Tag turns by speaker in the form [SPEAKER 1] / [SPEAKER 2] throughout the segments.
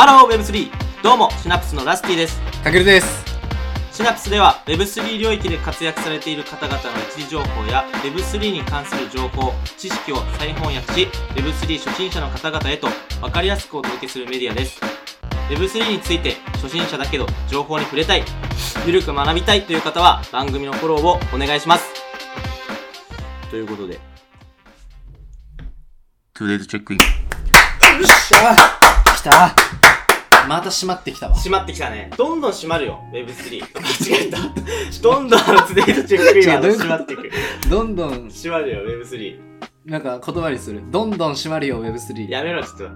[SPEAKER 1] Hello Web3! どうも、シナプスのラスティです。
[SPEAKER 2] かけるです。
[SPEAKER 1] シナプスでは Web3 領域で活躍されている方々の一次情報や Web3 に関する情報、知識を再翻訳し Web3 初心者の方々へと分かりやすくお届けするメディアです。Web3 について初心者だけど情報に触れたい、ゆるく学びたいという方は番組のフォローをお願いします。ということで、Today's Check-in。
[SPEAKER 2] よっしゃ来たまた締まってきたわ。
[SPEAKER 1] 締まってきたね。どんどん締まるよ、Web3。間違えた。どんどんあの Today's Check-in は締まっていく。
[SPEAKER 2] どんどん、
[SPEAKER 1] 締まるよ、Web3。
[SPEAKER 2] なんか言葉にする。どんどん締まるよ、Web3。
[SPEAKER 1] やめろ、ちょっと。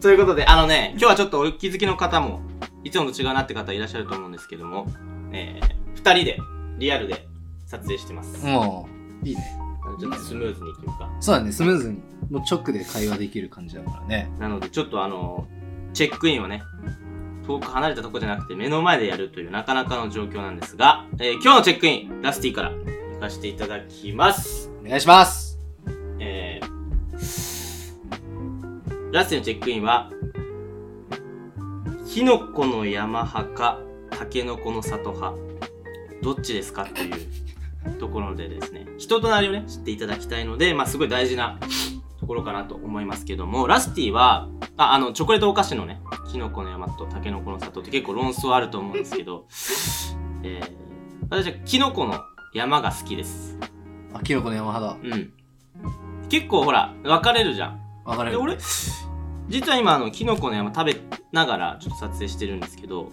[SPEAKER 1] ということで、あのね、今日はちょっとお気づきの方も、いつもと違うなって方いらっしゃると思うんですけども、えー、二人で、リアルで撮影してます。
[SPEAKER 2] もう、いいね。
[SPEAKER 1] ちょっとスムーズにというか。
[SPEAKER 2] そうだね、スムーズに。もう直で会話できる感じだからね。
[SPEAKER 1] なので、ちょっとあの、チェックインをね、遠く離れたとこじゃなくて目の前でやるというなかなかの状況なんですが、えー今日のチェックイン、ラスティから行かせていただきます。
[SPEAKER 2] お願いします。
[SPEAKER 1] えー、ラスティのチェックインは、キノコの山派か、タケノコの里派、どっちですかっていうところでですね、人となりをね、知っていただきたいので、まあすごい大事なところかなと思いますけども、ラスティは、あ、あの、チョコレートお菓子のね、キノコの山とタケノコの里って結構論争あると思うんですけど、えー、私はキノコの山が好きです。
[SPEAKER 2] あ、キノコの山肌。
[SPEAKER 1] うん。結構ほら、分かれるじゃん。で、
[SPEAKER 2] わかる。
[SPEAKER 1] 俺、実は今、あの、キノコの山食べながらちょっと撮影してるんですけど、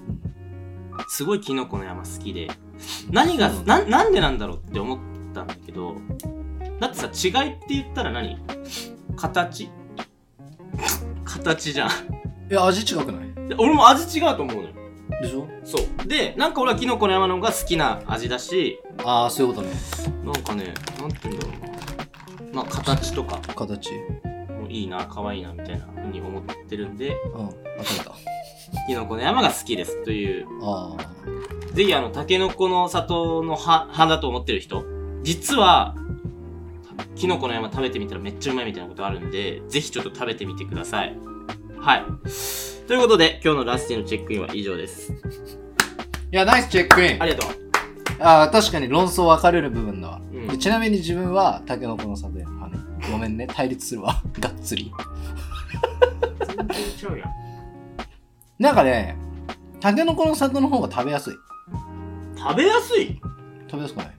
[SPEAKER 1] すごいキノコの山好きで、何が、な、なんでなんだろうって思ったんだけど、だってさ、違いって言ったら何？形？形じゃん。
[SPEAKER 2] え、味違くない？
[SPEAKER 1] で俺も味違うと思うのよ。
[SPEAKER 2] でしょ？
[SPEAKER 1] そう。で、なんか俺はキノコの山の方が好きな味だし、
[SPEAKER 2] ああ、そういうことね。
[SPEAKER 1] なんかね、なんて言うんだろうな。まあ、形とか
[SPEAKER 2] 形？
[SPEAKER 1] もいいな、可愛いな、みたいな風に思ってるんで、
[SPEAKER 2] うん、わかった。
[SPEAKER 1] キノコの山が好きですという、
[SPEAKER 2] ああ。
[SPEAKER 1] ぜひあの、タケノコの里の葉派だと思ってる人、実は、キノコの山食べてみたらめっちゃうまいみたいなことあるんで、ぜひちょっと食べてみてください。はい。ということで、今日のラスティのチェックインは以上です。
[SPEAKER 2] いや、ナイスチェックイン
[SPEAKER 1] ありがとう。
[SPEAKER 2] ああ、確かに論争分かれる部分だわ。
[SPEAKER 1] うん
[SPEAKER 2] でちなみに自分は、タケノコの里山派ね。ごめんね、対立するわ。がっつり。
[SPEAKER 1] 全然ちゃうやん。
[SPEAKER 2] なんかね、タケノコの里の方が食べやすい。
[SPEAKER 1] 食べやすい？
[SPEAKER 2] 食べやすくない？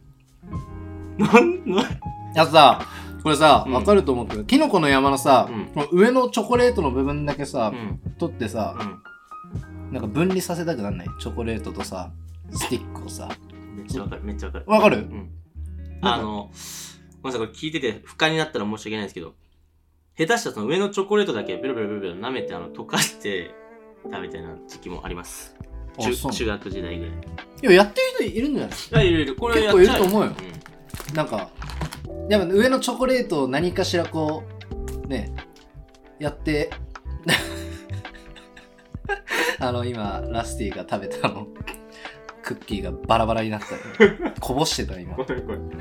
[SPEAKER 1] なん、なん、
[SPEAKER 2] いやさ、これさ、
[SPEAKER 1] うん
[SPEAKER 2] わかると思うけど、キノコの山のさ、上のチョコレートの部分だけさ
[SPEAKER 1] う、ん、
[SPEAKER 2] 取ってさ、
[SPEAKER 1] うん。
[SPEAKER 2] なんか分離させたくなんない？チョコレートとさ、スティックをさ。
[SPEAKER 1] めっちゃわかる、めっちゃわかる。
[SPEAKER 2] わかる？
[SPEAKER 1] あの、ごめんなさい、これ聞いてて不快になったら申し訳ないんですけど、下手したらその上のチョコレートだけベロベロベロベロ舐めてあの溶かして食べたいな時期もあります。中中学時代ぐらい。い
[SPEAKER 2] いや、やってる人いるんじゃない？
[SPEAKER 1] や、いるいる。これやっ
[SPEAKER 2] 結構いると思うよ
[SPEAKER 1] ん
[SPEAKER 2] なんか、やっぱ上のチョコレートを何かしらこう、ね、やって、あの、今、ラスティが食べたあの、クッキーがバラバラになったよ。こぼしてた、今。
[SPEAKER 1] ごめんごめん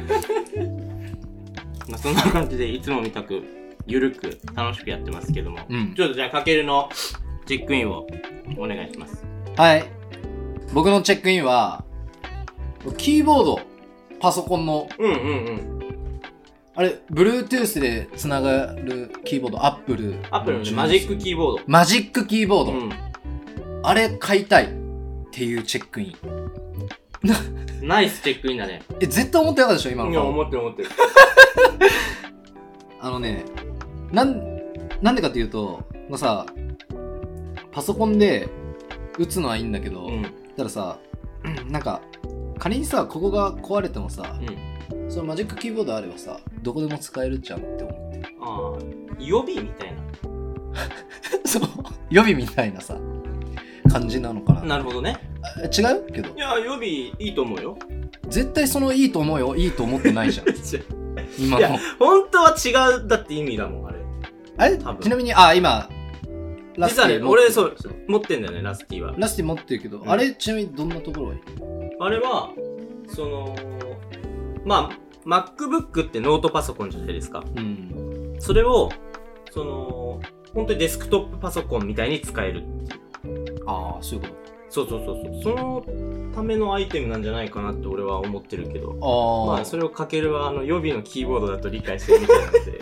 [SPEAKER 1] まあそんな感じでいつもみたくゆるく楽しくやってますけども、
[SPEAKER 2] うん
[SPEAKER 1] ちょっとじゃあかけるのチェックインをお願いします。
[SPEAKER 2] はい。僕のチェックインは、キーボード、パソコンの、
[SPEAKER 1] うんうんうん。
[SPEAKER 2] あれ、Bluetooth でつながるキーボード、Apple。
[SPEAKER 1] アップルのねマジックキーボード。
[SPEAKER 2] マジックキーボード。
[SPEAKER 1] うん
[SPEAKER 2] あれ買いたいっていうチェックイン。
[SPEAKER 1] ナイスチェックインだね。
[SPEAKER 2] え、絶対思ってなかったでしょ、今の
[SPEAKER 1] いや、
[SPEAKER 2] 顔。
[SPEAKER 1] 思ってる思ってる。
[SPEAKER 2] あのね、なん、なんでかっていうと、まあさ、パソコンで打つのはいいんだけど、
[SPEAKER 1] うん。
[SPEAKER 2] たださ、なんか、仮にさ、ここが壊れてもさ、
[SPEAKER 1] うん。
[SPEAKER 2] そのマジックキーボードあればさ、どこでも使えるじゃんって思って。
[SPEAKER 1] ああ、予備みたい
[SPEAKER 2] そう、予備みたいなさ、感じなのかな。
[SPEAKER 1] な。なるほどね。
[SPEAKER 2] あ違う？けど
[SPEAKER 1] い、や、予備いいと思うよ。
[SPEAKER 2] 絶対そのいいと思うよ、いいと思ってないじゃん。今
[SPEAKER 1] いや
[SPEAKER 2] の。
[SPEAKER 1] 本当は違うだって意味だもん、あれ。
[SPEAKER 2] あれちなみに、あ、今、ラ
[SPEAKER 1] 実はね、
[SPEAKER 2] 持って
[SPEAKER 1] 俺、そう、持ってんだよね、ラスティは。
[SPEAKER 2] ラスティ持ってるけど、
[SPEAKER 1] うん
[SPEAKER 2] あれちなみにどんなところがいい？
[SPEAKER 1] あれは、その、まあ、MacBook ってノートパソコンじゃないですか。
[SPEAKER 2] うん。
[SPEAKER 1] それを、その、本当にデスクトップパソコンみたいに使える。
[SPEAKER 2] ああそういうこ
[SPEAKER 1] そうそうそうそう。そのためのアイテムなんじゃないかなって俺は思ってるけど。
[SPEAKER 2] とああ、
[SPEAKER 1] まあそれをかけるはあの予備のキーボードだと理解してるみたいなので。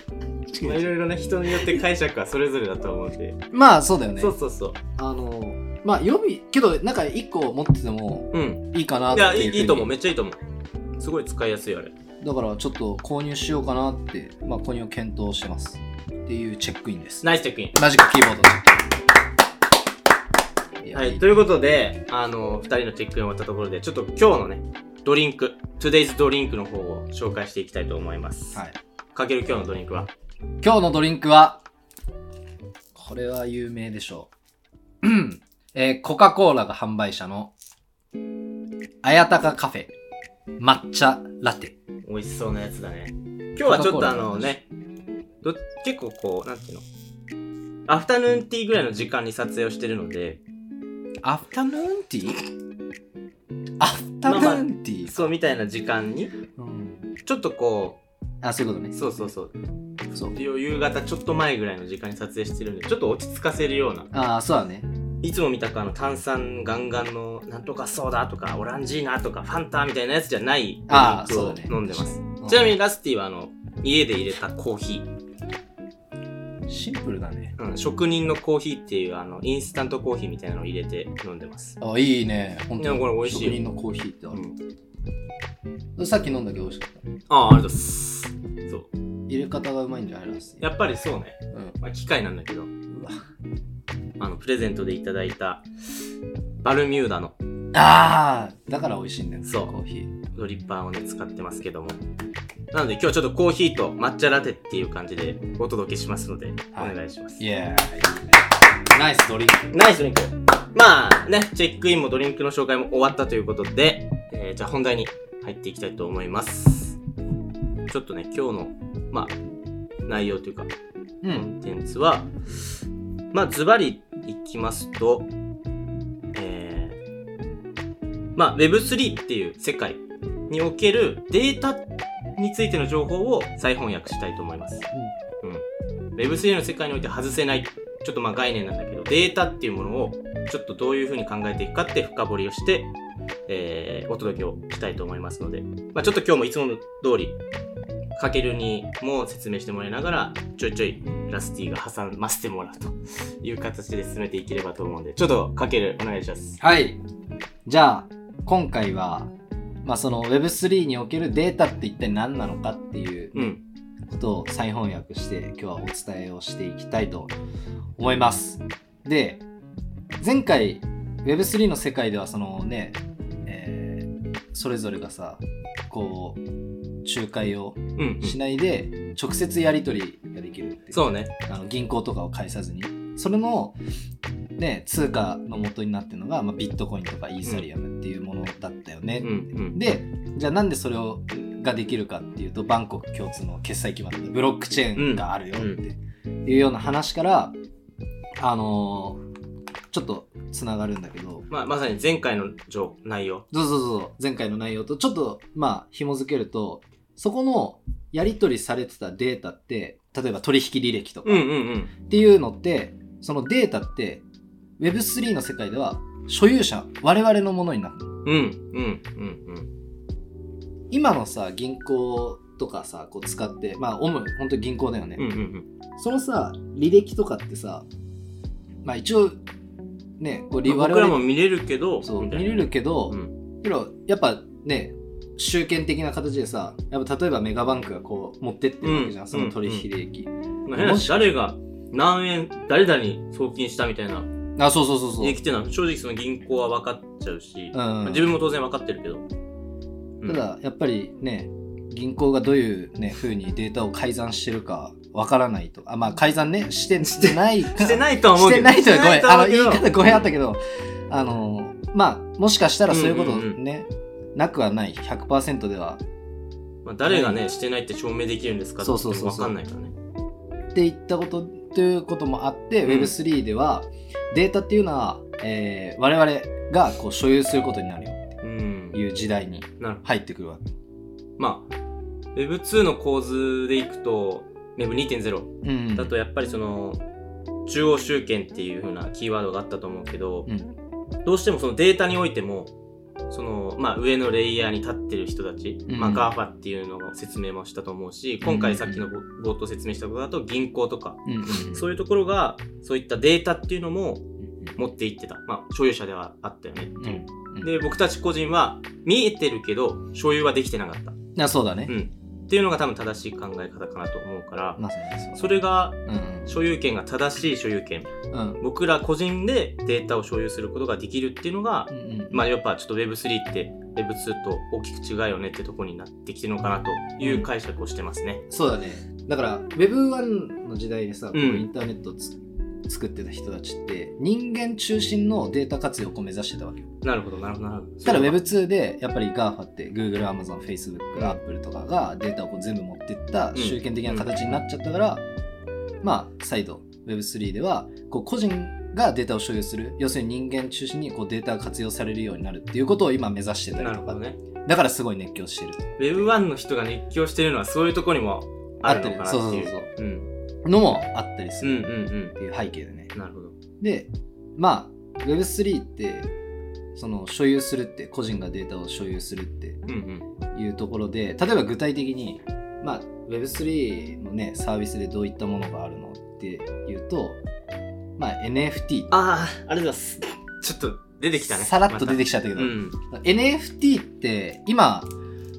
[SPEAKER 1] まあいろいろね人によって解釈はそれぞれだと思うんで、
[SPEAKER 2] まあそうだよね。
[SPEAKER 1] そうそうそう。
[SPEAKER 2] あのまあ予備けどなんか1個持ってても
[SPEAKER 1] うん。
[SPEAKER 2] いいかなって
[SPEAKER 1] いやい
[SPEAKER 2] い
[SPEAKER 1] いいと思う。めっちゃいいと思うすごい使いやすいあれ。
[SPEAKER 2] だからちょっと購入しようかなってまあ購入を検討してます。っていうチェックインです。
[SPEAKER 1] ナイスチェックイン。
[SPEAKER 2] マジックキーボード
[SPEAKER 1] はい、ということで、あの、二人のチェックイン終わったところで、ちょっと今日のね、ドリンク、Today's ドリンクの方を紹介していきたいと思います。
[SPEAKER 2] はい。
[SPEAKER 1] かける今日のドリンクは？
[SPEAKER 2] 今日のドリンクは、これは有名でしょう。う んえーコカ・コーラが販売者の、あやたかカフェ、抹茶ラテ。
[SPEAKER 1] 美味しそうなやつだね。今日はちょっとあのね、ど結構こう、なんていうの？アフタヌーンティーぐらいの時間に撮影をしてるので、
[SPEAKER 2] アフタヌーンティー？アフタヌーンティー、
[SPEAKER 1] そうみたいな時間に、
[SPEAKER 2] うん、
[SPEAKER 1] ちょっとこ
[SPEAKER 2] あ、そういうこと
[SPEAKER 1] う、
[SPEAKER 2] ね。
[SPEAKER 1] そうそうそう、
[SPEAKER 2] そう。
[SPEAKER 1] 夕方ちょっと前ぐらいの時間に撮影してるんで、ちょっと落ち着かせるような、
[SPEAKER 2] ああ、そうだね。
[SPEAKER 1] いつも見たかあの炭酸ガンガンのなんとかソーダとかオランジーナとかファンタみたいなやつじゃないド
[SPEAKER 2] あー
[SPEAKER 1] リンクを飲んでます。
[SPEAKER 2] うん
[SPEAKER 1] ちなみにラスティはあの家で入れたコーヒ
[SPEAKER 2] シンプルだね。
[SPEAKER 1] ー、うん、職人のコーヒーっていうあのインスタントコーヒーみたいなのを入れて飲んでます。
[SPEAKER 2] あ、いいね。本当
[SPEAKER 1] いやこれ美味しい
[SPEAKER 2] 職人のコーヒーってあ
[SPEAKER 1] う
[SPEAKER 2] る。
[SPEAKER 1] ん、
[SPEAKER 2] さっき飲んだけど美味しかった。
[SPEAKER 1] ああ、ありがとうございます。そう。
[SPEAKER 2] 入れ方がうまいんじゃないです
[SPEAKER 1] やっぱりそうね。
[SPEAKER 2] うん。
[SPEAKER 1] まあ、機械なんだけど、あのプレゼントでいただいたバルミューダの。
[SPEAKER 2] ああだから美味しいんだよ
[SPEAKER 1] そう。
[SPEAKER 2] コーヒー。
[SPEAKER 1] ドリッパーをね使ってますけども。なので今日はちょっとコーヒーと抹茶ラテっていう感じでお届けしますので、
[SPEAKER 2] はい。
[SPEAKER 1] お願いします。
[SPEAKER 2] イエーイナイスドリンク
[SPEAKER 1] ナイスドリンクまあね、チェックインもドリンクの紹介も終わったということで、えーじゃあ本題に入っていきたいと思います。ちょっとね、今日の、まあ、内容というか、
[SPEAKER 2] う
[SPEAKER 1] コンテンツは、まあ、ズバリいきますと、えー、まあ、Web3 っていう世界におけるデータについての情報を再翻訳したいと思います。うん。Web3 の世界において外せない、ちょっとまあ概念なんだけど、データっていうものをちょっとどういうふうに考えていくかって深掘りをして、えー、お届けをしたいと思いますので、まあ、ちょっと今日もいつもの通り、かけるにも説明してもらいながら、ちょいちょいラスティが挟ませてもらうという形で進めていければと思うんで、ちょっとかけるお願いします。
[SPEAKER 2] はいじゃあ今回はまあその Web3 におけるデータって一体何なのかっていう
[SPEAKER 1] うん。
[SPEAKER 2] ことを再翻訳して今日はお伝えをしていきたいと思いますで前回 Web3 の世界ではそのね、えーそれぞれがさこう仲介を。しないで直接やり取りができるっていう
[SPEAKER 1] そうね。
[SPEAKER 2] あの銀行とかを介さずにそれの、ね、通貨の元になってるのが、まあ、ビットコインとかイーサリアムっていうものだったよね、
[SPEAKER 1] うん、うん。
[SPEAKER 2] でじゃあなんでそれをができるかっていうとバンコク共通の決済基盤でブロックチェーンがあるよっていうような話から、あのーちょっとつながるんだけど
[SPEAKER 1] まあ、まさに前回の情内容。
[SPEAKER 2] そうそうそう前回の内容とちょっとまあ紐付けるとそこのやり取りされてたデータって例えば取引履歴とか、
[SPEAKER 1] うん、うん、うん。
[SPEAKER 2] っていうのってそのデータって Web3 の世界では所有者我々のものになるの
[SPEAKER 1] うん、うん、うん、
[SPEAKER 2] 今のさ銀行とかさこう使ってまあ主に本当に銀行だよね、
[SPEAKER 1] うん。うん、うん、
[SPEAKER 2] そのさ履歴とかってさまあ一応ねこう
[SPEAKER 1] うん。まあ
[SPEAKER 2] 我
[SPEAKER 1] 僕らも
[SPEAKER 2] 々
[SPEAKER 1] 見れるけど、
[SPEAKER 2] そう見れるけど、
[SPEAKER 1] うん。
[SPEAKER 2] けどやっぱね集権的な形でさやっぱ例えばメガバンクがこう持ってってるわけじゃん、
[SPEAKER 1] うん。
[SPEAKER 2] その取引履歴、
[SPEAKER 1] まあ、変な話誰が何円、誰々に送金したみたいな
[SPEAKER 2] あそうそうそうそう。
[SPEAKER 1] 履歴っていうのは正直その銀行は分かっちゃうし、
[SPEAKER 2] うん
[SPEAKER 1] まあ自分も当然分かってるけど。うん。
[SPEAKER 2] ただやっぱりね銀行がどういうね風にデータを改ざんしてるかわからないと。あまあ改ざんねして してないか。
[SPEAKER 1] してないとは思うけど。
[SPEAKER 2] してないとはごめん。あの言い方語弊あったけど。あのまあもしかしたらそういうこと
[SPEAKER 1] うんうんうん。
[SPEAKER 2] ね、なくはない100%では
[SPEAKER 1] まあ、誰がね、してないって証明できるんですか
[SPEAKER 2] そうそうそうそう
[SPEAKER 1] 分かんないからね。
[SPEAKER 2] っていったことということもあって、
[SPEAKER 1] うん
[SPEAKER 2] Web3 ではデータっていうのは、えー我々がこう所有することになるよ
[SPEAKER 1] うん
[SPEAKER 2] と。いう時代に
[SPEAKER 1] な。
[SPEAKER 2] 入ってくるわけ。
[SPEAKER 1] まあ、Web2 の構図でいくと、Web2.0
[SPEAKER 2] うん
[SPEAKER 1] だとやっぱりその、中央集権っていう風なキーワードがあったと思うけど、
[SPEAKER 2] うん
[SPEAKER 1] どうしてもそのデータにおいてもその、まあ、上のレイヤーに立ってる人たち、
[SPEAKER 2] うん。
[SPEAKER 1] まあ、GAFA っていうのを説明もしたと思うし今回さっきの冒頭説明したことだと銀行とか、
[SPEAKER 2] うんうん
[SPEAKER 1] そういうところがそういったデータっていうのも
[SPEAKER 2] うん
[SPEAKER 1] 持っていってた、まあ、所有者ではあったよね。っていう。
[SPEAKER 2] うん。
[SPEAKER 1] で僕たち個人は見えてるけど所有はできてなかった、
[SPEAKER 2] いやそうだね、
[SPEAKER 1] うん、っていうのが多分正しい考え方かなと思うから、
[SPEAKER 2] まさにそう。
[SPEAKER 1] それが
[SPEAKER 2] うん
[SPEAKER 1] 所有権が正しい所有権。
[SPEAKER 2] うん。うん
[SPEAKER 1] 僕ら個人でデータを所有することができるっていうのが、
[SPEAKER 2] うんうん
[SPEAKER 1] まあやっぱちょっと Web3 って Web2 と大きく違うよねってとこになってきてるのかなという解釈をしてますね。
[SPEAKER 2] そうだね。だから Web1 の時代でさ、こう
[SPEAKER 1] うん
[SPEAKER 2] インターネットをつ作ってた人たちって人間中心のデータ活用を目指してたわけよ。
[SPEAKER 1] なるほどなるほどなるほど。
[SPEAKER 2] ただ
[SPEAKER 1] それは。
[SPEAKER 2] Web2 でやっぱり GAFA って Google、Amazon、Facebook、
[SPEAKER 1] うん
[SPEAKER 2] Apple とかがデータをこう全部持ってった集権的な形になっちゃったから、まあ再度 Web3 ではこう個人がデータを所有する要するに人間中心にこうデータが活用されるようになるっていうことを今目指してたりとか、
[SPEAKER 1] なるほどね。
[SPEAKER 2] だからすごい熱狂してる
[SPEAKER 1] Web1 の人が熱狂してるのはそういうところにもあるのかなっていう。
[SPEAKER 2] そうそうそう。
[SPEAKER 1] うん
[SPEAKER 2] のもあったりす
[SPEAKER 1] うん
[SPEAKER 2] る
[SPEAKER 1] うん
[SPEAKER 2] っていう背景でね、
[SPEAKER 1] うん。なるほど。
[SPEAKER 2] でまあ Web3 ってその所有するって個人がデータを所有するって。いうところで例えば具体的に、まあ、Web3 のねサービスでどういったものがあるのっていうと、まあ、NFT
[SPEAKER 1] ああ、ありがとうございます。ちょっと出てきたね。
[SPEAKER 2] さらっと出て
[SPEAKER 1] き
[SPEAKER 2] きちゃったけど、
[SPEAKER 1] うん。
[SPEAKER 2] NFT って今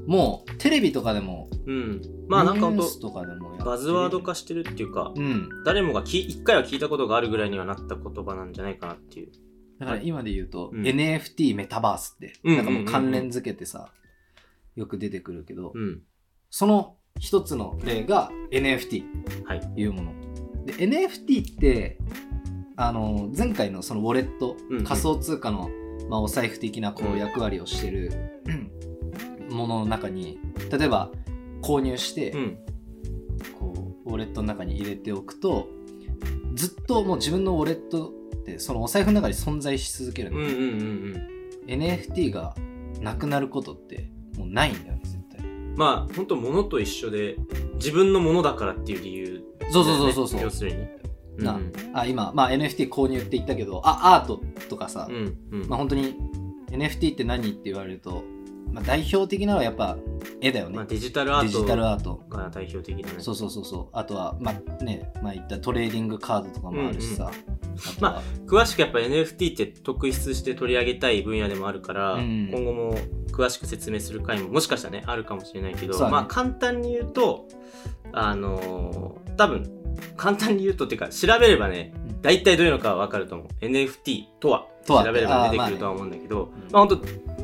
[SPEAKER 2] もうテレビとかでも
[SPEAKER 1] うん。まあなんかほんと
[SPEAKER 2] ニュースとかでもやってる
[SPEAKER 1] バズワード化してるっていうか、
[SPEAKER 2] うん
[SPEAKER 1] 誰もがき一回は聞いたことがあるぐらいにはなった言葉なんじゃないかなっていう。
[SPEAKER 2] だから今で言うと、
[SPEAKER 1] うん
[SPEAKER 2] NFT メタバースって、
[SPEAKER 1] うん
[SPEAKER 2] なんかもう関連付けてさ、よく出てくるけど、
[SPEAKER 1] うん。
[SPEAKER 2] その一つの例が NFT
[SPEAKER 1] はい。
[SPEAKER 2] というもの。で NFT ってあの前回のそのウォレット、
[SPEAKER 1] うんうん
[SPEAKER 2] 仮想通貨の、まあ、お財布的なこ
[SPEAKER 1] う
[SPEAKER 2] うん役割をしてるものの中に例えば購入して、
[SPEAKER 1] うん。
[SPEAKER 2] こうウォレットの中に入れておくとずっともう自分のウォレットってそのお財布の中に存在し続けるの、
[SPEAKER 1] うんうんうんうん。
[SPEAKER 2] NFT がなくなることってもうないんだよね絶対
[SPEAKER 1] まあ本当物と一緒で自分のものだからっていう理由、
[SPEAKER 2] そうそうそうそうそう
[SPEAKER 1] 要するに。
[SPEAKER 2] な
[SPEAKER 1] うん
[SPEAKER 2] あ今、まあ、NFT 購入って言ったけどあアートとかさ、
[SPEAKER 1] うんうん。
[SPEAKER 2] まあ本当に NFT って何って言われると、まあ、代表的なのはやっぱ絵だよね、
[SPEAKER 1] まあデジタルア
[SPEAKER 2] デジタル
[SPEAKER 1] ー
[SPEAKER 2] アート
[SPEAKER 1] トが代表的だね。
[SPEAKER 2] そうそうそうそう。あとはまあねまあ言ったトレーディングカードとかもあるしさ、あとは
[SPEAKER 1] ま詳しくやっぱ NFT って特筆して取り上げたい分野でもあるから、
[SPEAKER 2] うん。
[SPEAKER 1] 今後も詳しく説明する回ももしかしたらねあるかもしれないけど、
[SPEAKER 2] ね。
[SPEAKER 1] まあ簡単に言うとあのー多分簡単に言うとっていうか調べればね
[SPEAKER 2] うん。
[SPEAKER 1] 大体どういうのかわかると思う。NFT とは
[SPEAKER 2] とは。
[SPEAKER 1] 調べれば出てくるとは思うんだけど、
[SPEAKER 2] うん
[SPEAKER 1] まあ本当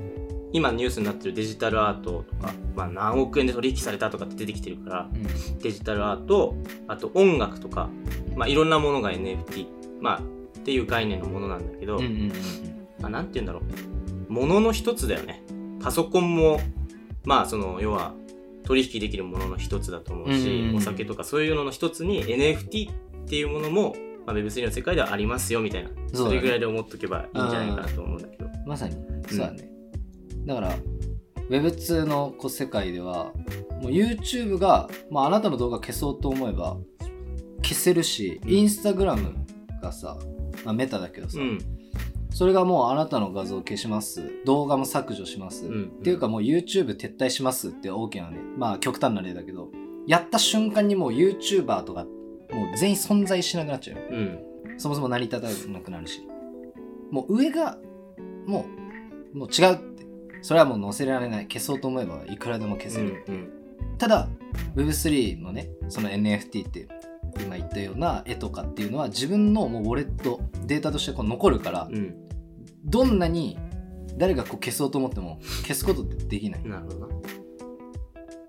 [SPEAKER 1] 今ニュースになってるデジタルアートとか、まあ、何億円で取引されたとかって出てきてるから
[SPEAKER 2] うん。
[SPEAKER 1] デジタルアートあと音楽とか、まあ、いろんなものが NFT、まあ、っていう概念のものなんだけど、
[SPEAKER 2] うんうんうん
[SPEAKER 1] まあ、なんて言うんだろう。ものの一つだよね。パソコンもまあその要は取引できるものの一つだと思うし、
[SPEAKER 2] うんうんうん。
[SPEAKER 1] お酒とかそういうのの一つに NFT っていうものも、まあ、Web3 の世界ではありますよみたいな。それぐらいで思っとけばいいんじゃないかなと思うんだけど。
[SPEAKER 2] まさに。そうだね、だから Web2 のこう世界ではもう YouTube が、まあ、あなたの動画消そうと思えば消せるし、
[SPEAKER 1] うん。
[SPEAKER 2] Instagram がさ、まあ、メタだけどさ、
[SPEAKER 1] うん。
[SPEAKER 2] それがもうあなたの画像を消します。動画も削除します、
[SPEAKER 1] うん。
[SPEAKER 2] っていうかもう YouTube 撤退しますって大きなねまあ極端な例だけどやった瞬間にもう YouTuber とかもう全員存在しなくなっちゃうよ。
[SPEAKER 1] うん。
[SPEAKER 2] そもそも成り立たなくなるし。もう上がもうもう違うそれはもう載せられない。消そうと思えばいくらでも消せる、
[SPEAKER 1] うん
[SPEAKER 2] ただ Web3 のねその NFT って今言ったような絵とかっていうのは自分のもうウォレットデータとしてこう残るから、
[SPEAKER 1] うん
[SPEAKER 2] どんなに誰がこう消そうと思っても消すことってできない。
[SPEAKER 1] なるほどな。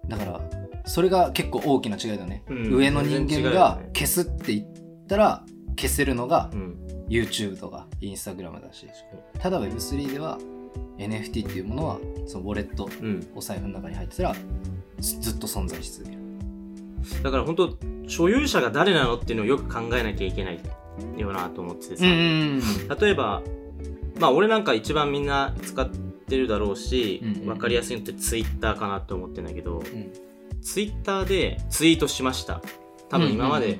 [SPEAKER 2] だからそれが結構大きな違いだね、
[SPEAKER 1] うん
[SPEAKER 2] 上の人間が
[SPEAKER 1] ね。
[SPEAKER 2] 消すって言ったら消せるのが
[SPEAKER 1] うん。
[SPEAKER 2] YouTube とか Instagram だし。ただ Web3 では NFT っていうものはそのウォレット
[SPEAKER 1] うん。
[SPEAKER 2] お財布の中に入ってたらずずっと存在し続ける。
[SPEAKER 1] だから本当所有者が誰なのっていうのをよく考えなきゃいけないよなと思っててさ、
[SPEAKER 2] ん
[SPEAKER 1] 例えばまあ俺なんか一番みんな使ってるだろうし、
[SPEAKER 2] うんうん
[SPEAKER 1] 分かりやすいのってツイッターかなと思ってんだけど、
[SPEAKER 2] ん。
[SPEAKER 1] ツイッターでツイートしました。多分今まで、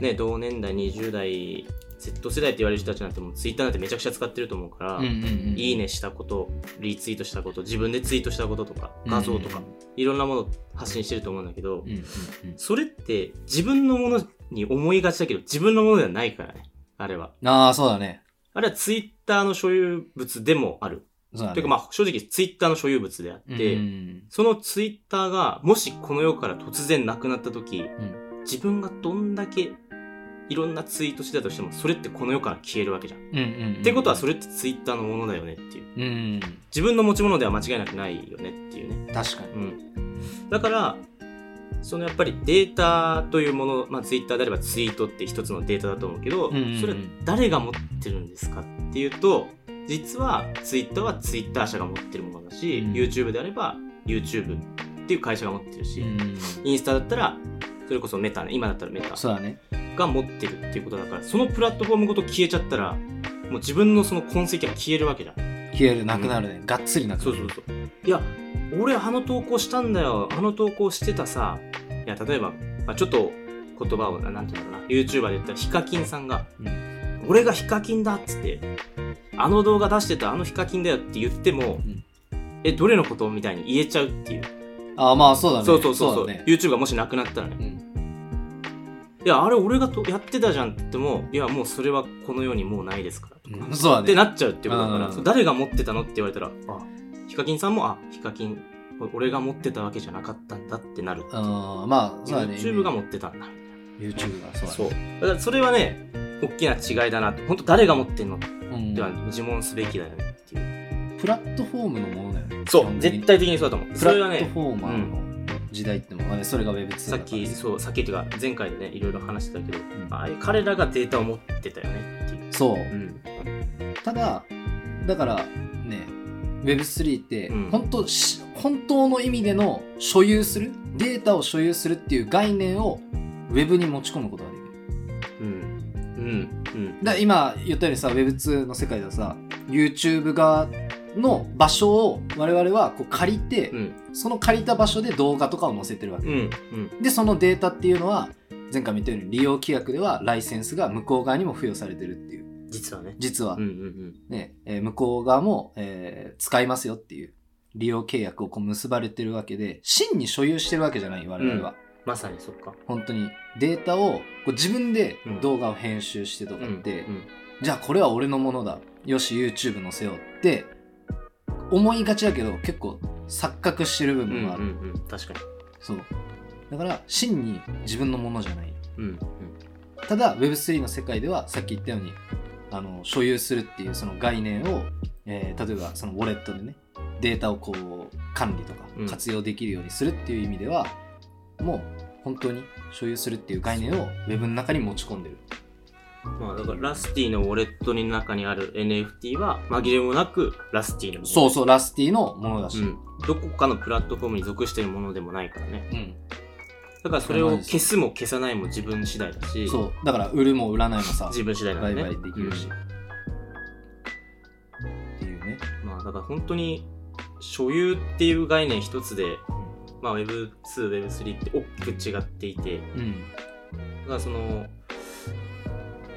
[SPEAKER 1] ね、同年代20代 Z 世代って言われる人たちなんてもうツイッターなんてめちゃくちゃ使ってると思うから、
[SPEAKER 2] うんうんうん
[SPEAKER 1] いいねしたことリツイートしたこと自分でツイートしたこととか
[SPEAKER 2] うん
[SPEAKER 1] 画像とか、いろんなものを発信してると思うんだけど、
[SPEAKER 2] うんうんうん。
[SPEAKER 1] それって自分のものに思いがちだけど自分のものではないからねあれは。
[SPEAKER 2] ああそうだね。
[SPEAKER 1] あれはツイッターの所有物でもある。
[SPEAKER 2] ね
[SPEAKER 1] というかまあ正直ツイッターの所有物であって、
[SPEAKER 2] うんうん
[SPEAKER 1] そのツイッターがもしこの世から突然なくなった時、
[SPEAKER 2] ん。
[SPEAKER 1] 自分がどんだけいろんなツイートしてたとしてもそれってこの世から消えるわけじゃん。
[SPEAKER 2] うんうんうん
[SPEAKER 1] ってことはそれってツイッターのものだよねっていう。
[SPEAKER 2] うんうん
[SPEAKER 1] 自分の持ち物では間違いなくないよねっていうね。
[SPEAKER 2] 確かに
[SPEAKER 1] うん。だから、そのやっぱりデータというもの、まあツイッターであればツイートって一つのデータだと思うけど、
[SPEAKER 2] うんうんうん
[SPEAKER 1] それは誰が持ってるんですかっていうと、実はツイッターはツイッター社が持ってるものだし、
[SPEAKER 2] うん
[SPEAKER 1] YouTube であれば YouTube っていう会社が持ってるし、
[SPEAKER 2] うん
[SPEAKER 1] インスタだったら、それこそメタね、今だったらメタ
[SPEAKER 2] そうだね
[SPEAKER 1] が持ってるっていうことだから、そのプラットフォームごと消えちゃったら、もう自分のその痕跡が消えるわけじゃん。
[SPEAKER 2] 消えるなくなるね、がっつりなくなる
[SPEAKER 1] そうそうそう。いや、俺あの投稿したんだよ。あの投稿してたさ。いや、例えば、まあ、ちょっと言葉を、ななんていうんだろうな。YouTuber で言ったらヒカキンさんが、
[SPEAKER 2] う
[SPEAKER 1] 俺がヒカキンだっつって、あの動画出してたあのヒカキンだよって言っても、
[SPEAKER 2] ん
[SPEAKER 1] え、どれのこと？みたいに言えちゃうっていう。
[SPEAKER 2] ああまあそうだね
[SPEAKER 1] そうそうそうそう
[SPEAKER 2] だね
[SPEAKER 1] YouTube がもしなくなったらね。
[SPEAKER 2] うん
[SPEAKER 1] いや、あれ俺がとやってたじゃんって言っても、いや、もうそれはこの世にもうないですからとか。
[SPEAKER 2] うんそうだね
[SPEAKER 1] ってなっちゃうっていうことだから、
[SPEAKER 2] うん
[SPEAKER 1] そう誰が持ってたのって言われたら、あ、ヒカキンさんも、あ、ヒカキン、俺が持ってたわけじゃなかったんだってなる。
[SPEAKER 2] あーまあそうだね
[SPEAKER 1] YouTube が持ってたんだ。
[SPEAKER 2] YouTube がそうだ
[SPEAKER 1] そう
[SPEAKER 2] ね。
[SPEAKER 1] だからそれはね、大きな違いだなと。本当誰が持ってんのっ
[SPEAKER 2] うん
[SPEAKER 1] ては自問すべきだよね。
[SPEAKER 2] プラットフォームのものだよね
[SPEAKER 1] そう絶対的にそうだと思う。
[SPEAKER 2] プラットフォーマーの時代ってのはねそれが Web2
[SPEAKER 1] さっき、
[SPEAKER 2] う
[SPEAKER 1] そう、さっきっていうか、前回でね、いろいろ話してたけど、
[SPEAKER 2] ん
[SPEAKER 1] ああいう彼らがデータを持ってたよねっていう。
[SPEAKER 2] そう
[SPEAKER 1] うん。
[SPEAKER 2] ただだからね Web3 って
[SPEAKER 1] うん
[SPEAKER 2] 本当し本当の意味での所有するデータを所有するっていう概念を Web に持ち込むことができる
[SPEAKER 1] うん。うん。うん。
[SPEAKER 2] だ今言ったようにさ Web2 の世界ではさ YouTube 側の場所を我々はこう借りて、
[SPEAKER 1] うん。
[SPEAKER 2] その借りた場所で動画とかを載せてるわけ、
[SPEAKER 1] うん。うん。
[SPEAKER 2] でそのデータっていうのは前回も言ったように利用規約ではライセンスが向こう側にも付与されてるっていう
[SPEAKER 1] 実はね。
[SPEAKER 2] 実は、
[SPEAKER 1] うんうん
[SPEAKER 2] ねえー向こう側も、えー使いますよっていう利用契約をこう結ばれてるわけで真に所有してるわけじゃない我々は、
[SPEAKER 1] まさにそっか。
[SPEAKER 2] 本当にデータをこう自分で
[SPEAKER 1] うん
[SPEAKER 2] 動画を編集してとかって、
[SPEAKER 1] うん
[SPEAKER 2] じゃあこれは俺のものだよし YouTube 載せようって思いがちだけど結構錯覚してる部
[SPEAKER 1] うんうん
[SPEAKER 2] 分もある、
[SPEAKER 1] うんうん確かに。
[SPEAKER 2] そう。だから真に自分のものじゃない。
[SPEAKER 1] うん
[SPEAKER 2] ただ Web3 の世界ではさっき言ったようにあの所有するっていうその概念を、えー例えばそのウォレットでねデータをこう管理とか
[SPEAKER 1] うん。
[SPEAKER 2] 活用できるようにするっていう意味では、もう本当に所有するっていう概念を Web の中に持ち込んでる。
[SPEAKER 1] うん。まあだからラスティのウォレットの中にある NFT は紛れもなくラスティのもの。
[SPEAKER 2] そうそうラスティのものだし、
[SPEAKER 1] うん。どこかのプラットフォームに属しているものでもないからね。
[SPEAKER 2] うん。
[SPEAKER 1] だからそれを消すも消さないも自分次第だし、
[SPEAKER 2] そう。だから売るも売らないもさ
[SPEAKER 1] 自分次第だね。
[SPEAKER 2] 売買できるし、
[SPEAKER 1] うん
[SPEAKER 2] っていうね、
[SPEAKER 1] まあだから本当に所有っていう概念一つで、まあ Web2、Web3 って大きく違っていて、
[SPEAKER 2] うん。
[SPEAKER 1] だからその、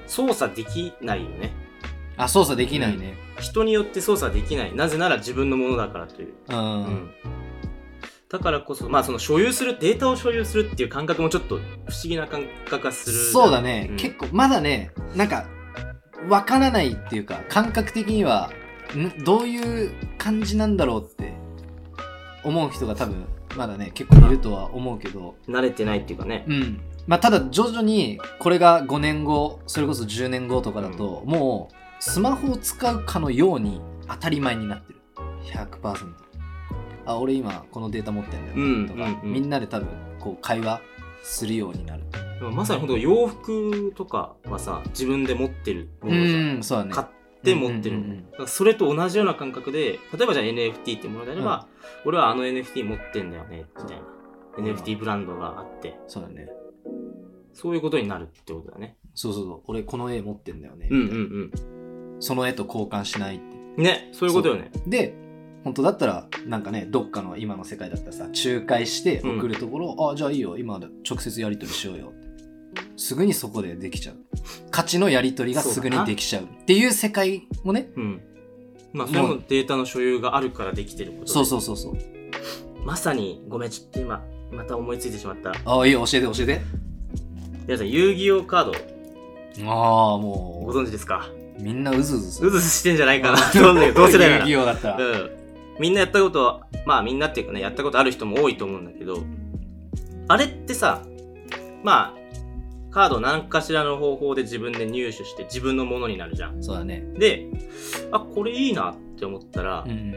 [SPEAKER 1] 操作できないよね。
[SPEAKER 2] あ操作できないね
[SPEAKER 1] 人によって操作できない。なぜなら自分のものだからという。
[SPEAKER 2] うん、
[SPEAKER 1] うんだからこそ、まあその所有する、データを所有するっていう感覚もちょっと不思議な感覚がする。
[SPEAKER 2] そうだね、
[SPEAKER 1] うん
[SPEAKER 2] 結構まだねなんかわからないっていうか感覚的にはん？どういう感じなんだろうって思う人が多分まだね結構いるとは思うけど
[SPEAKER 1] 慣れてないっていうかね。
[SPEAKER 2] うんまあただ徐々にこれが5年後それこそ10年後とかだと、もうスマホを使うかのように当たり前になってる。100%あ俺今このデータ持ってんだよ、
[SPEAKER 1] うん
[SPEAKER 2] とか、
[SPEAKER 1] うんうん。
[SPEAKER 2] みんなで多分こう会話するようになる。
[SPEAKER 1] でもまさに本当洋服とかはさ、自分で持ってるも
[SPEAKER 2] う
[SPEAKER 1] のじゃん。
[SPEAKER 2] んそうだね。
[SPEAKER 1] 買って持ってる
[SPEAKER 2] うんうんうん。
[SPEAKER 1] それと同じような感覚で例えばじゃあ NFT ってものであれば、俺はあの NFT 持ってんだよねみたいな、
[SPEAKER 2] う。ん
[SPEAKER 1] NFT ブランドがあって。
[SPEAKER 2] そうだね
[SPEAKER 1] そういうことになるってことだね。
[SPEAKER 2] そうそうそう。俺この絵持ってんだよね、
[SPEAKER 1] うんう
[SPEAKER 2] みたいな
[SPEAKER 1] ん。
[SPEAKER 2] その絵と交換しないって。
[SPEAKER 1] うんねそういうことよね。
[SPEAKER 2] で本当だったらなんかねどっかの今の世界だったらさ仲介して送るところ、あじゃあいいよ。今直接やり取りしようよすぐにそこでできちゃう。価値のやり取りがすぐにできちゃうっていう世界もね
[SPEAKER 1] うん。まあ、それもデータの所有があるからできてることで。
[SPEAKER 2] そうそうそうそう。
[SPEAKER 1] まさに、ごめん、ちょっと今、また思いついてしまった。
[SPEAKER 2] ああいいよ教えて教えて
[SPEAKER 1] 皆さん、遊戯王カード、
[SPEAKER 2] ああ
[SPEAKER 1] ご
[SPEAKER 2] も
[SPEAKER 1] 存知ですか？
[SPEAKER 2] うみんなうずうずす
[SPEAKER 1] うずうずしてんじゃないかな。と思うんだけど。
[SPEAKER 2] 遊戯王だったら、
[SPEAKER 1] うん。みんなやったことは、まあみんなっていうかね、やったことある人も多いと思うんだけど、あれってさ、まあ、カードを何かしらの方法で自分で入手して自分のものになるじゃん。
[SPEAKER 2] そうだね。
[SPEAKER 1] で、あ、これいいなって思ったら
[SPEAKER 2] う、ん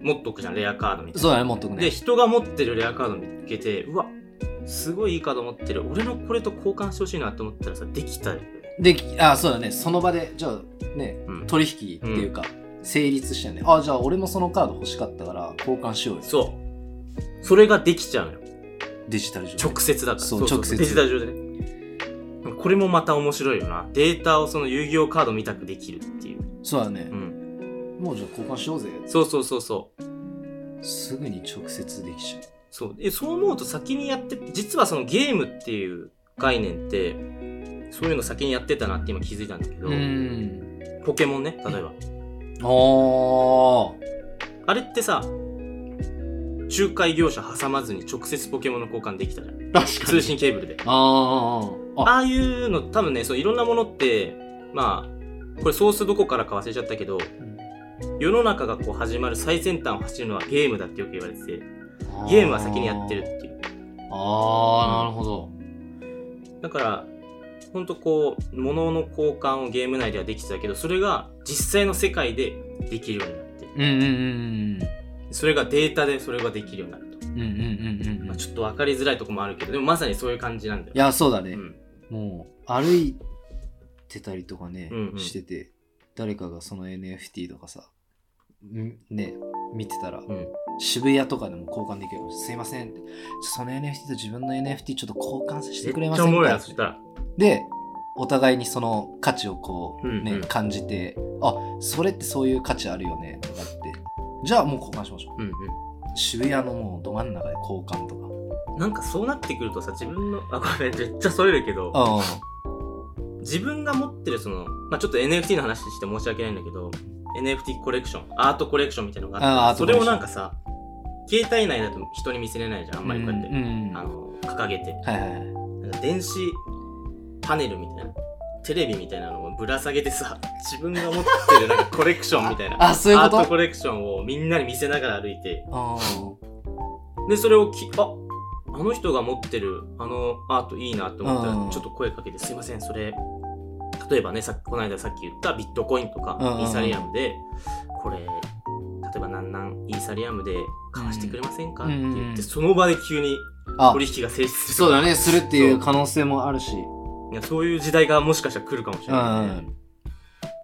[SPEAKER 1] 持っとくじゃん、レアカードみたい
[SPEAKER 2] そうだね持っとく
[SPEAKER 1] な。
[SPEAKER 2] ね。
[SPEAKER 1] で、人が持ってるレアカード見つけて、うわ、すごいいいカード持ってる。俺のこれと交換してほしいなって思ったらさ、できたよね。
[SPEAKER 2] できあそうだね。その場でじゃあね
[SPEAKER 1] うん。
[SPEAKER 2] 取引っていうか、成立したよね。あじゃあ俺もそのカード欲しかったから交換しようよ。
[SPEAKER 1] そう。それができちゃうのよ。
[SPEAKER 2] デジタル上で。
[SPEAKER 1] 直接だから。
[SPEAKER 2] そう。直接。
[SPEAKER 1] デジタル上でね。これもまた面白いよな。データをその遊戯王カード見たくできるっていう、
[SPEAKER 2] そうだね。
[SPEAKER 1] う、ん、
[SPEAKER 2] もうじゃあ交換しようぜ。
[SPEAKER 1] そうそうそうそう。
[SPEAKER 2] すぐに直接できちゃう
[SPEAKER 1] そう。でそう思うと先にやって実はそのゲームっていう概念ってそういうの先にやってたなって今気づいたんだけど、
[SPEAKER 2] ん。
[SPEAKER 1] ポケモンね例えば。
[SPEAKER 2] おー。
[SPEAKER 1] あれってさ仲介業者挟まずに直接ポケモンの交換できたじゃん。
[SPEAKER 2] 確
[SPEAKER 1] 通信ケーブルで。
[SPEAKER 2] あー。あ
[SPEAKER 1] ああいうの多分ねそういろんなものってまあこれソースどこからか忘れちゃったけど世の中がこう始まる最先端を走るのはゲームだってよく言われてて
[SPEAKER 2] あ
[SPEAKER 1] ゲームは先にやってるっていう。
[SPEAKER 2] ああなるほど。
[SPEAKER 1] だからほんとこう物の交換をゲーム内ではできてたけどそれが実際の世界でできるようになって。
[SPEAKER 2] うんうんうん
[SPEAKER 1] それがデータでそれができるようになると、
[SPEAKER 2] うんうんうんうんうん
[SPEAKER 1] まあ、ちょっと分かりづらいとこもあるけどでもまさにそういう感じなんだよ。
[SPEAKER 2] いやそうだね、
[SPEAKER 1] うん。
[SPEAKER 2] もう歩いてたりとかね、
[SPEAKER 1] うんうん。
[SPEAKER 2] してて誰かがその NFT とかさんね見てたら、
[SPEAKER 1] うん
[SPEAKER 2] 渋谷とかでも交換できる。かもしれないすいませんその NFT と自分の NFT ちょっと交換させてくれませんか？
[SPEAKER 1] なそしたら
[SPEAKER 2] でお互いにその価値をこうね、
[SPEAKER 1] うんうん。
[SPEAKER 2] 感じてあそれってそういう価値あるよねとかって。じゃあもう交換しましょ
[SPEAKER 1] う。んうん。
[SPEAKER 2] う渋谷のもうど真ん中で交換とか。
[SPEAKER 1] なんかそうなってくるとさ自分のあごめんめっちゃそれるけど
[SPEAKER 2] あ
[SPEAKER 1] 自分が持ってるその、まあ、ちょっと NFT の話して申し訳ないんだけど NFT コレクションアートコレクションみたいなのがあってそれをなんかさ携帯内だと人に見せれないじゃん。あんまりこうやって、あの掲げて。
[SPEAKER 2] はいはいはい。
[SPEAKER 1] なんか電子パネルみたいなテレビみたいなのをぶら下げてさ 自分が持ってるなんかコレクションみたいな。
[SPEAKER 2] あそういうこと？
[SPEAKER 1] アートコレクションをみんなに見せながら歩いて。
[SPEAKER 2] あ
[SPEAKER 1] でそれをきああの人が持ってるあのアートいいなと思った
[SPEAKER 2] うん。
[SPEAKER 1] らちょっと声かけて「すいませんそれ。例えばねさこの間さっき言ったビットコインとかイーサリアムでこれ例えばなんなんイーサリアムで買わしてくれませんか?」って言
[SPEAKER 2] うん。うんうん。
[SPEAKER 1] ってその場で急に
[SPEAKER 2] あ。
[SPEAKER 1] 取引が成立する。
[SPEAKER 2] そうだね。するっていう可能性もあるし。
[SPEAKER 1] いやそういう時代がもしかしたら来るかもしれ
[SPEAKER 2] うん
[SPEAKER 1] ないね、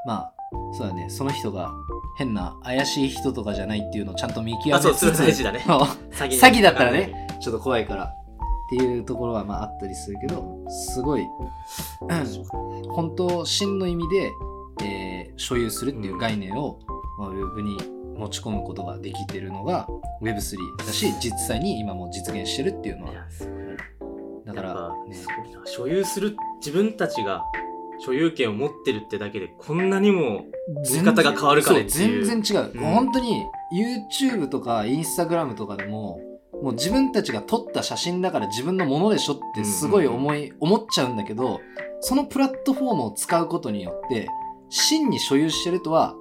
[SPEAKER 2] まあそうだね。その人が変な怪しい人とかじゃないっていうのをちゃんと見極め
[SPEAKER 1] あそうそ大事だね。詐欺に。
[SPEAKER 2] 詐欺だったらねちょっと怖いからっていうところはまああったりするけどすごいうん。本当真の意味で、えー所有するっていう概念を、まあ、ウェブに持ち込むことができてるのが Web3 だし実際に今も実現してるっていうの
[SPEAKER 1] い
[SPEAKER 2] はだからね。
[SPEAKER 1] 所有する自分たちが所有権を持ってるってだけでこんなにも見方が変わるかねっていう。
[SPEAKER 2] 全然違う、
[SPEAKER 1] うん。
[SPEAKER 2] 本当に YouTube とか Instagram とかでももう自分たちが撮った写真だから自分のものでしょってすごい思い、思っちゃうんだけどそのプラットフォームを使うことによって真に所有してるとは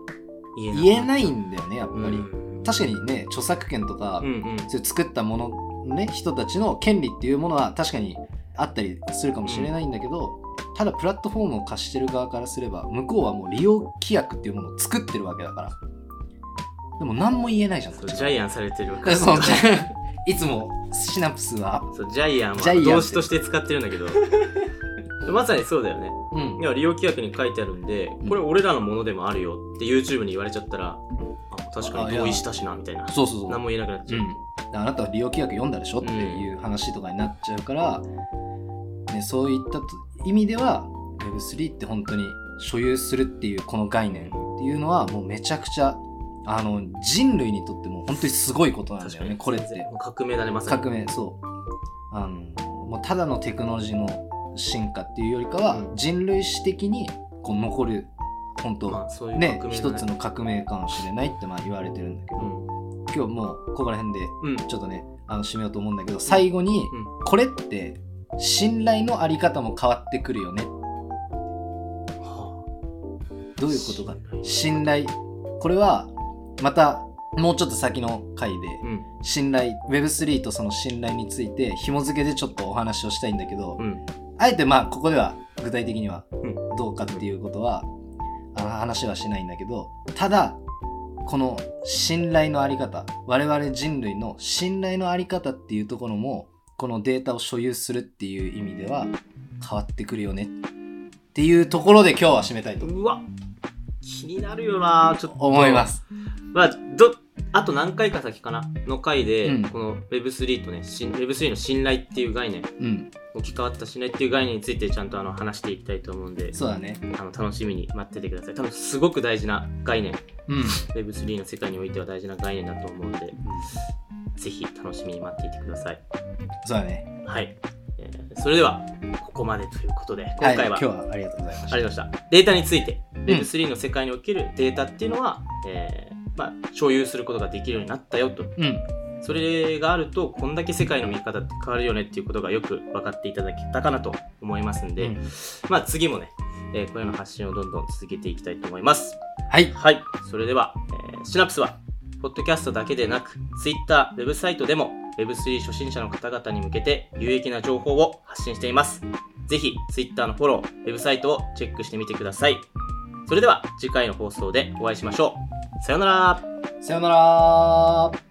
[SPEAKER 2] 言えないんだよねやっぱり、
[SPEAKER 1] うん。
[SPEAKER 2] 確かにね著作権とか、
[SPEAKER 1] うんうん。
[SPEAKER 2] そういう作ったものね人たちの権利っていうものは確かにあったりするかもしれないんだけど、ただプラットフォームを貸してる側からすれば向こうはもう利用規約っていうものを作ってるわけだから。でも何も言えないじゃん
[SPEAKER 1] ジャイアンされてるわけ
[SPEAKER 2] いつもシナプスは
[SPEAKER 1] そうジャイアンは動詞として使ってるんだけどまさにそうだよね。
[SPEAKER 2] うん。
[SPEAKER 1] いや利用規約に書いてあるんで
[SPEAKER 2] うん。
[SPEAKER 1] これ俺らのものでもあるよって YouTube に言われちゃったら、あ確かに同意したしなみたいな。
[SPEAKER 2] そうそうそう。
[SPEAKER 1] 何も言えなくなっちゃう、
[SPEAKER 2] うん、であなたは利用規約読んだでしょっていう話とかになっちゃうから、ね、そういったと意味では Web3 って本当に所有するっていうこの概念っていうのはもうめちゃくちゃあの人類にとっても本当にすごいことなんだよねこれって。
[SPEAKER 1] 革命だねまさに。
[SPEAKER 2] 革命そう。あのもうただのテクノロジーの進化っていうよりかは、
[SPEAKER 1] うん。
[SPEAKER 2] 人類史的にこう残る本当、
[SPEAKER 1] まあそういう
[SPEAKER 2] ね一つの革命かもしれないってまあ言われてるんだけど、今日もうここら辺でちょっとねあの締めようと思うんだけど最後に、
[SPEAKER 1] うん。
[SPEAKER 2] これって信頼のあり方も変わってくるよね。
[SPEAKER 1] は
[SPEAKER 2] どういうことか。
[SPEAKER 1] 信
[SPEAKER 2] 信頼。これはまたもうちょっと先の回で
[SPEAKER 1] あうん。
[SPEAKER 2] 信頼 Web3 とその信頼について紐付けでちょっとお話をしたいんだけど、
[SPEAKER 1] うん
[SPEAKER 2] あえてまあここでは具体的には
[SPEAKER 1] うん
[SPEAKER 2] どうかっていうことは、あの話はしないんだけどただこの信頼のあり方我々人類の信頼のあり方っていうところもこのデータを所有するっていう意味では変わってくるよねっていうところで今日は締めたいと
[SPEAKER 1] うわ気になるよなちょっと
[SPEAKER 2] 思います。
[SPEAKER 1] まあどあと何回か先かなの回で、
[SPEAKER 2] うん
[SPEAKER 1] この Web3 とねし Web3 の信頼っていう概念
[SPEAKER 2] うん、
[SPEAKER 1] 置き換わった信頼っていう概念についてちゃんとあの話していきたいと思うんで
[SPEAKER 2] そうだね。
[SPEAKER 1] あの楽しみに待っててください多分すごく大事な概念
[SPEAKER 2] うん。
[SPEAKER 1] Web3 の世界においては大事な概念だと思うので、ぜひ楽しみに待っていてください
[SPEAKER 2] そうだね。
[SPEAKER 1] はい、えーそれではここまでということで
[SPEAKER 2] はい、
[SPEAKER 1] 今回は、
[SPEAKER 2] 今日はありがとうございました。
[SPEAKER 1] ありがとうございました。データについて、Web3 の世界におけるデータっていうのは、えーまあ、所有することができるようになったよと。
[SPEAKER 2] うん。
[SPEAKER 1] それがあると、こんだけ世界の見方って変わるよねっていうことがよく分かっていただけたかなと思いますんで、
[SPEAKER 2] うん
[SPEAKER 1] まあ次もね、えーこういうの発信をどんどん続けていきたいと思います。
[SPEAKER 2] はい。
[SPEAKER 1] はい。それでは、えーシナプスは、ポッドキャストだけでなく、Twitter、ウェブサイトでも Web3 初心者の方々に向けて有益な情報を発信しています。ぜひ Twitter のフォロー、ウェブサイトをチェックしてみてください。それでは次回の放送でお会いしましょう。さよなら。
[SPEAKER 2] さよなら